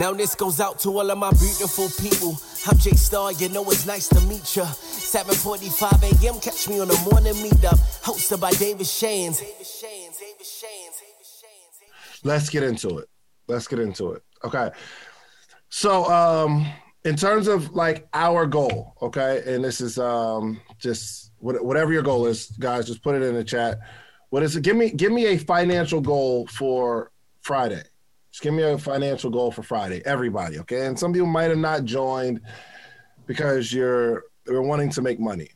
Now this goes out to all of my beautiful people. I'm Jay Star, you know it's nice to meet ya. 7:45 a.m. Catch me on the morning meetup, hosted by David Shands. Let's get into it. Let's get into it. Okay. So, um, in terms of like our goal, okay, and this is um just whatever your goal is, guys, just put it in the chat. What is it? Give me give me a financial goal for Friday. Just give me a financial goal for Friday, everybody. Okay. And some people might have not joined because you're you're wanting to make money.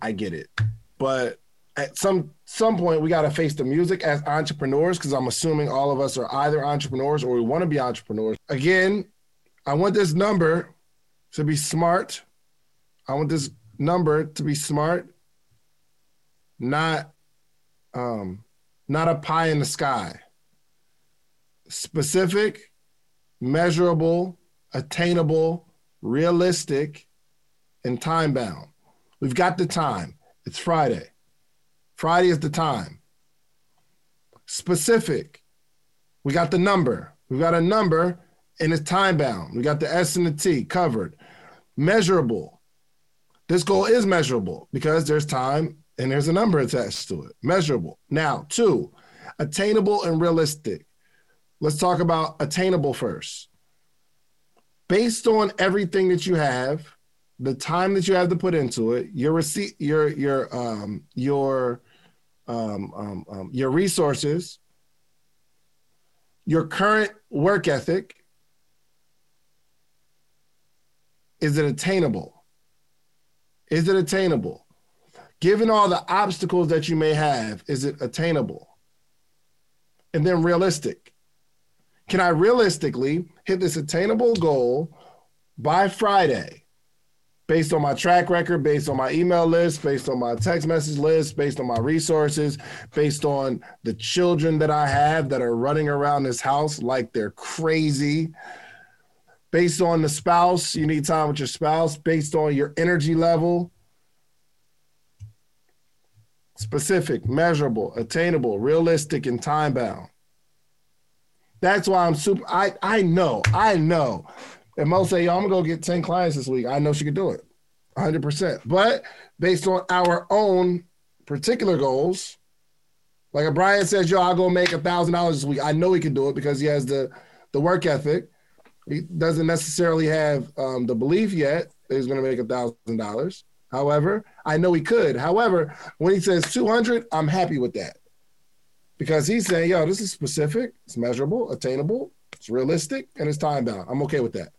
I get it. But at some some point we got to face the music as entrepreneurs because I'm assuming all of us are either entrepreneurs or we want to be entrepreneurs. Again, I want this number to be smart. I want this number to be smart, not um, not a pie in the sky specific, measurable, attainable, realistic, and time bound. We've got the time. It's Friday. Friday is the time. Specific. We got the number. We've got a number and it's time bound. We got the S and the T covered. Measurable. This goal is measurable because there's time and there's a number attached to it. Measurable. Now, two, attainable and realistic. Let's talk about attainable first. Based on everything that you have, the time that you have to put into it, your receipt, your your um your um, um, um your resources, your current work ethic, is it attainable? Is it attainable? Given all the obstacles that you may have, is it attainable? And then realistic can I realistically hit this attainable goal by Friday based on my track record, based on my email list, based on my text message list, based on my resources, based on the children that I have that are running around this house like they're crazy? Based on the spouse, you need time with your spouse, based on your energy level, specific, measurable, attainable, realistic, and time bound. That's why I'm super. I I know, I know. And Mo say, "Yo, I'm gonna go get ten clients this week." I know she could do it, 100. percent But based on our own particular goals, like if Brian says, "Yo, I'll go make a thousand dollars this week," I know he can do it because he has the the work ethic. He doesn't necessarily have um, the belief yet that he's gonna make a thousand dollars. However, I know he could. However, when he says 200, I'm happy with that because he's saying, yo, this is specific, it's measurable, attainable, it's realistic, and it's time bound. I'm okay with that.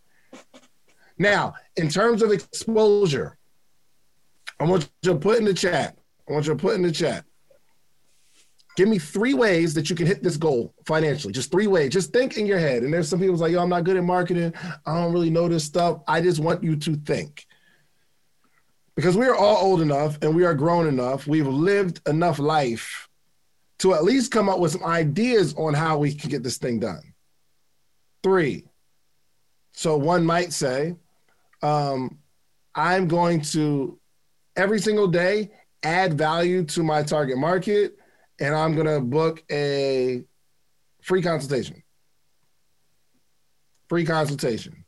Now, in terms of exposure, I want you to put in the chat. I want you to put in the chat. Give me three ways that you can hit this goal financially. Just three ways. Just think in your head. And there's some people like, yo, I'm not good at marketing. I don't really know this stuff. I just want you to think. Because we are all old enough and we are grown enough. We've lived enough life to at least come up with some ideas on how we can get this thing done. Three. So one might say, um, I'm going to every single day add value to my target market, and I'm going to book a free consultation. Free consultation.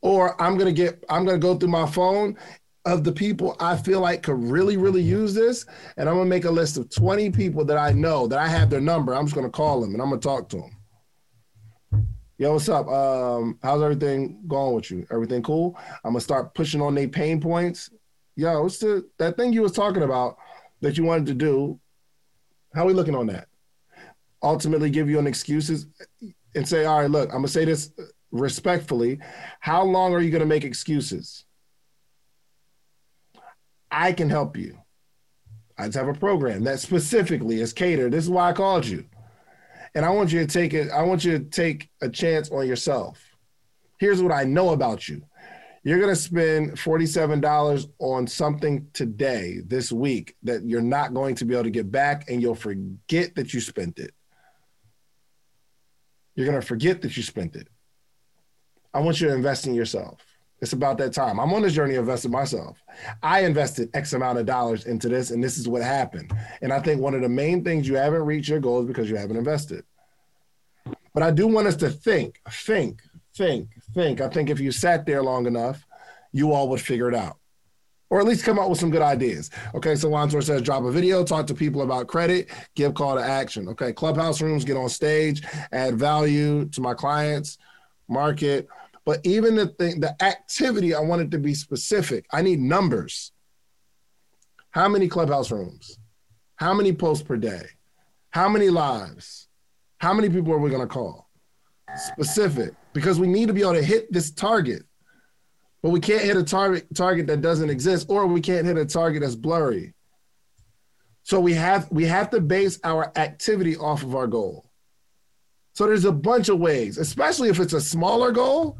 Or I'm going to get, I'm going to go through my phone of the people I feel like could really, really use this. And I'm gonna make a list of 20 people that I know that I have their number. I'm just gonna call them and I'm gonna talk to them. Yo, what's up? Um, how's everything going with you? Everything cool? I'm gonna start pushing on their pain points. Yo, what's the that thing you was talking about that you wanted to do? How we looking on that? Ultimately, give you an excuses and say, all right, look, I'm gonna say this respectfully. How long are you gonna make excuses? I can help you. I just have a program that specifically is catered. This is why I called you. And I want you to take it, I want you to take a chance on yourself. Here's what I know about you. You're to spend $47 on something today, this week, that you're not going to be able to get back, and you'll forget that you spent it. You're to forget that you spent it. I want you to invest in yourself. It's about that time. I'm on this journey of investing myself. I invested X amount of dollars into this, and this is what happened. And I think one of the main things you haven't reached your goals because you haven't invested. But I do want us to think, think, think, think. I think if you sat there long enough, you all would figure it out. Or at least come up with some good ideas. Okay, so Lontor says drop a video, talk to people about credit, give call to action. Okay, clubhouse rooms, get on stage, add value to my clients, market. But even the thing, the activity, I want it to be specific. I need numbers. How many clubhouse rooms? How many posts per day? How many lives? How many people are we going to call? Specific, because we need to be able to hit this target. But we can't hit a target target that doesn't exist, or we can't hit a target that's blurry. So we have we have to base our activity off of our goal. So there's a bunch of ways, especially if it's a smaller goal.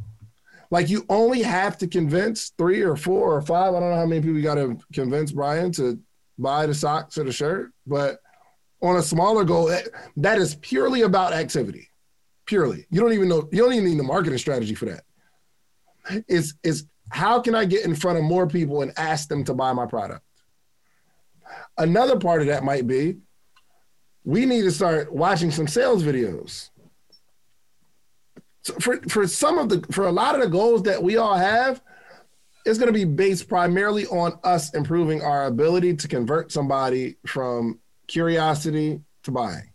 Like you only have to convince three or four or five. I don't know how many people you got to convince Brian to buy the socks or the shirt, but on a smaller goal, eh, that is purely about activity. Purely. You don't even know, you don't even need the marketing strategy for that. It's, it's how can I get in front of more people and ask them to buy my product? Another part of that might be we need to start watching some sales videos. So for, for some of the, for a lot of the goals that we all have, it's going to be based primarily on us improving our ability to convert somebody from curiosity to buying.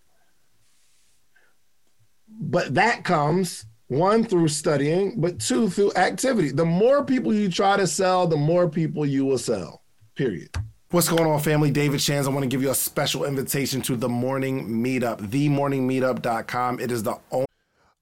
But that comes one through studying, but two through activity. The more people you try to sell, the more people you will sell. Period. What's going on, family? David Shands. I want to give you a special invitation to the morning meetup, themorningmeetup.com. It is the only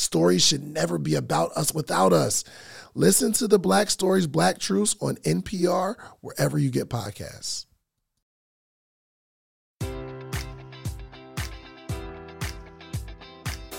Stories should never be about us without us. Listen to the Black Stories, Black Truths on NPR, wherever you get podcasts.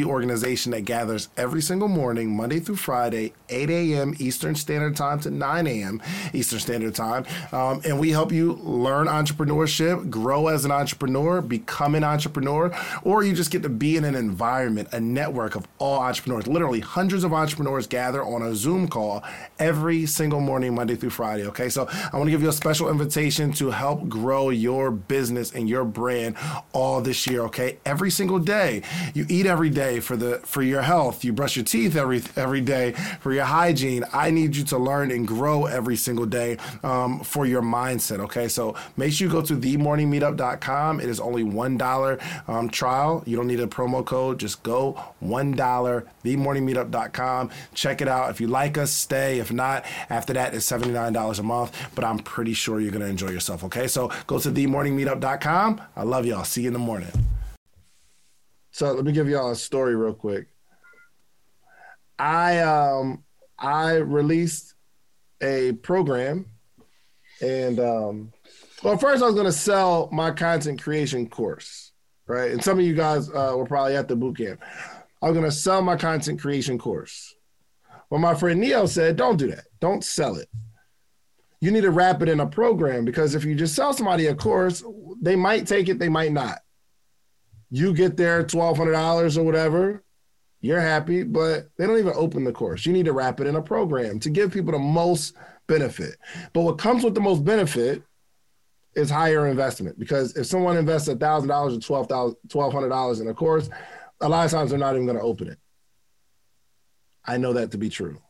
Organization that gathers every single morning, Monday through Friday, 8 a.m. Eastern Standard Time to 9 a.m. Eastern Standard Time. Um, and we help you learn entrepreneurship, grow as an entrepreneur, become an entrepreneur, or you just get to be in an environment, a network of all entrepreneurs. Literally, hundreds of entrepreneurs gather on a Zoom call every single morning, Monday through Friday. Okay, so I want to give you a special invitation to help grow your business and your brand all this year. Okay, every single day, you eat every day for the for your health. You brush your teeth every every day for your hygiene. I need you to learn and grow every single day um, for your mindset. Okay, so make sure you go to themorningmeetup.com. It is only one dollar um, trial. You don't need a promo code. Just go one dollar. Themorningmeetup.com. Check it out. If you like us, stay. If not, after that, it's seventy nine dollars a month. But I'm pretty sure you're gonna enjoy yourself. Okay, so go to themorningmeetup.com. I love y'all. See you in the morning. So let me give y'all a story real quick. I um I released a program and um well first I was gonna sell my content creation course, right? And some of you guys uh, were probably at the boot camp. I was gonna sell my content creation course. Well, my friend Neo said, don't do that. Don't sell it. You need to wrap it in a program because if you just sell somebody a course, they might take it, they might not you get there $1,200 or whatever, you're happy, but they don't even open the course. You need to wrap it in a program to give people the most benefit. But what comes with the most benefit is higher investment because if someone invests $1,000 or $1,200 in a course, a lot of times they're not even going to open it. I know that to be true.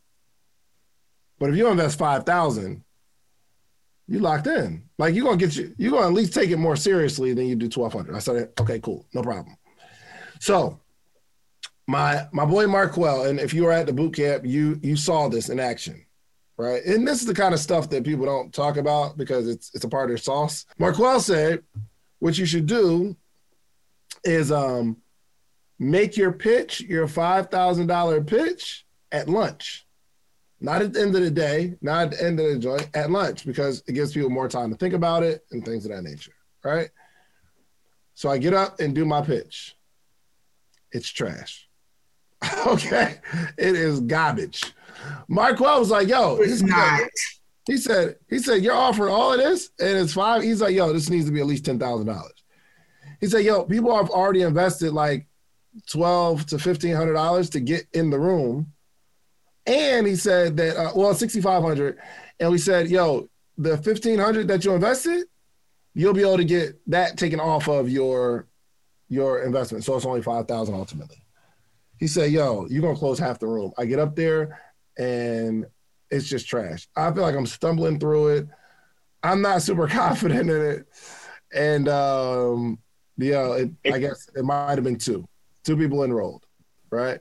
But if you invest 5000 you locked in. Like you're gonna get you, you're gonna at least take it more seriously than you do 1200. I said, okay, cool, no problem. So my my boy Marquel, and if you were at the boot camp, you you saw this in action, right? And this is the kind of stuff that people don't talk about because it's it's a part of their sauce. Marquel said, what you should do is um make your pitch, your five thousand dollar pitch at lunch not at the end of the day, not at the end of the joint, at lunch, because it gives people more time to think about it and things of that nature. Right. So I get up and do my pitch. It's trash. okay. It is garbage. Marquel was like, yo, it's not. he said, he said, you're offering all of this and it's five. He's like, yo, this needs to be at least ten thousand dollars. He said, yo, people have already invested like twelve to fifteen hundred dollars to get in the room and he said that, uh, well, 6,500. And we said, yo, the 1,500 that you invested, you'll be able to get that taken off of your your investment. So it's only 5,000 ultimately. He said, yo, you're going to close half the room. I get up there and it's just trash. I feel like I'm stumbling through it. I'm not super confident in it. And um, yeah, it, I guess it might have been two, two people enrolled, right?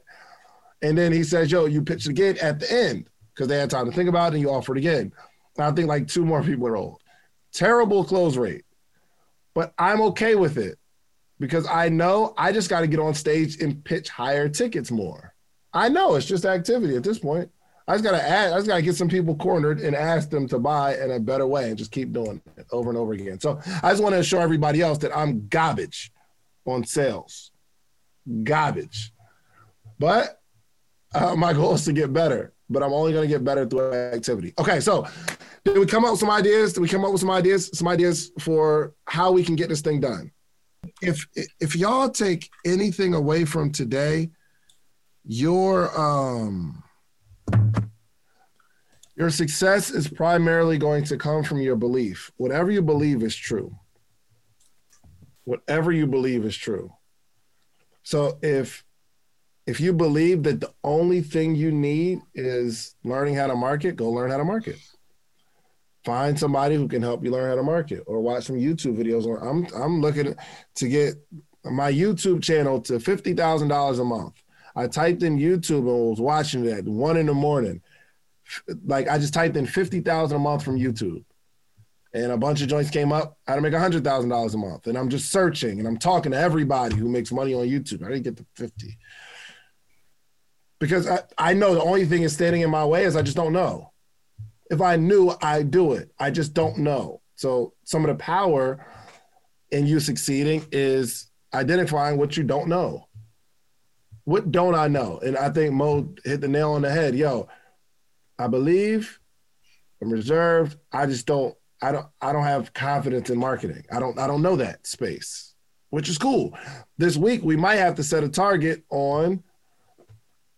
And then he says, yo, you pitched again at the end because they had time to think about it and you offered again. And I think like two more people old. Terrible close rate. But I'm okay with it because I know I just got to get on stage and pitch higher tickets more. I know it's just activity at this point. I just gotta add, I just gotta get some people cornered and ask them to buy in a better way and just keep doing it over and over again. So I just want to assure everybody else that I'm garbage on sales. Garbage. But uh, my goal is to get better but I'm only going to get better through activity. Okay, so did we come up with some ideas? Did we come up with some ideas? Some ideas for how we can get this thing done. If if y'all take anything away from today, your um your success is primarily going to come from your belief. Whatever you believe is true. Whatever you believe is true. So if if you believe that the only thing you need is learning how to market, go learn how to market. Find somebody who can help you learn how to market or watch some YouTube videos. Or I'm I'm looking to get my YouTube channel to fifty thousand dollars a month. I typed in YouTube and was watching it at one in the morning. Like I just typed in fifty thousand a month from YouTube, and a bunch of joints came up. How to make hundred thousand dollars a month, and I'm just searching and I'm talking to everybody who makes money on YouTube. I didn't get to fifty because I, I know the only thing is standing in my way is I just don't know. If I knew, i'd do it. I just don't know. So some of the power in you succeeding is identifying what you don't know. What don't I know? And I think Mo hit the nail on the head. Yo, I believe, I'm reserved. I just don't. I don't. I don't have confidence in marketing. I don't. I don't know that space, which is cool. This week we might have to set a target on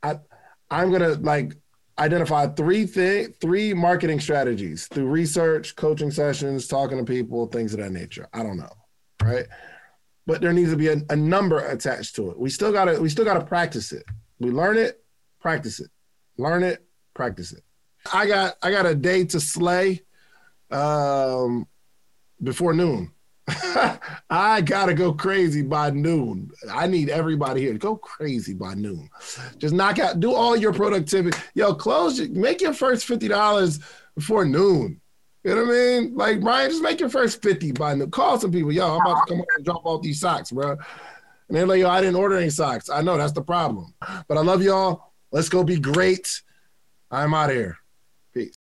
I I'm gonna like identify three thing three marketing strategies through research, coaching sessions, talking to people, things of that nature. I don't know, right? But there needs to be a, a number attached to it. We still gotta we still gotta practice it. We learn it, practice it, learn it, practice it. I got I got a day to slay um, before noon. I gotta go crazy by noon. I need everybody here to go crazy by noon. Just knock out, do all your productivity. Yo, close, make your first fifty dollars before noon. You know what I mean? Like Brian, just make your first fifty by noon. Call some people. Yo, I'm about to come and drop off these socks, bro. And they're like, yo, I didn't order any socks. I know that's the problem, but I love y'all. Let's go be great. I'm out of here.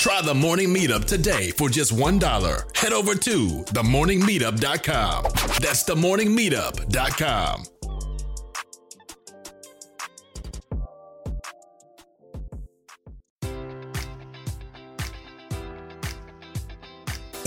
Try the morning meetup today for just $1. Head over to themorningmeetup.com. That's themorningmeetup.com.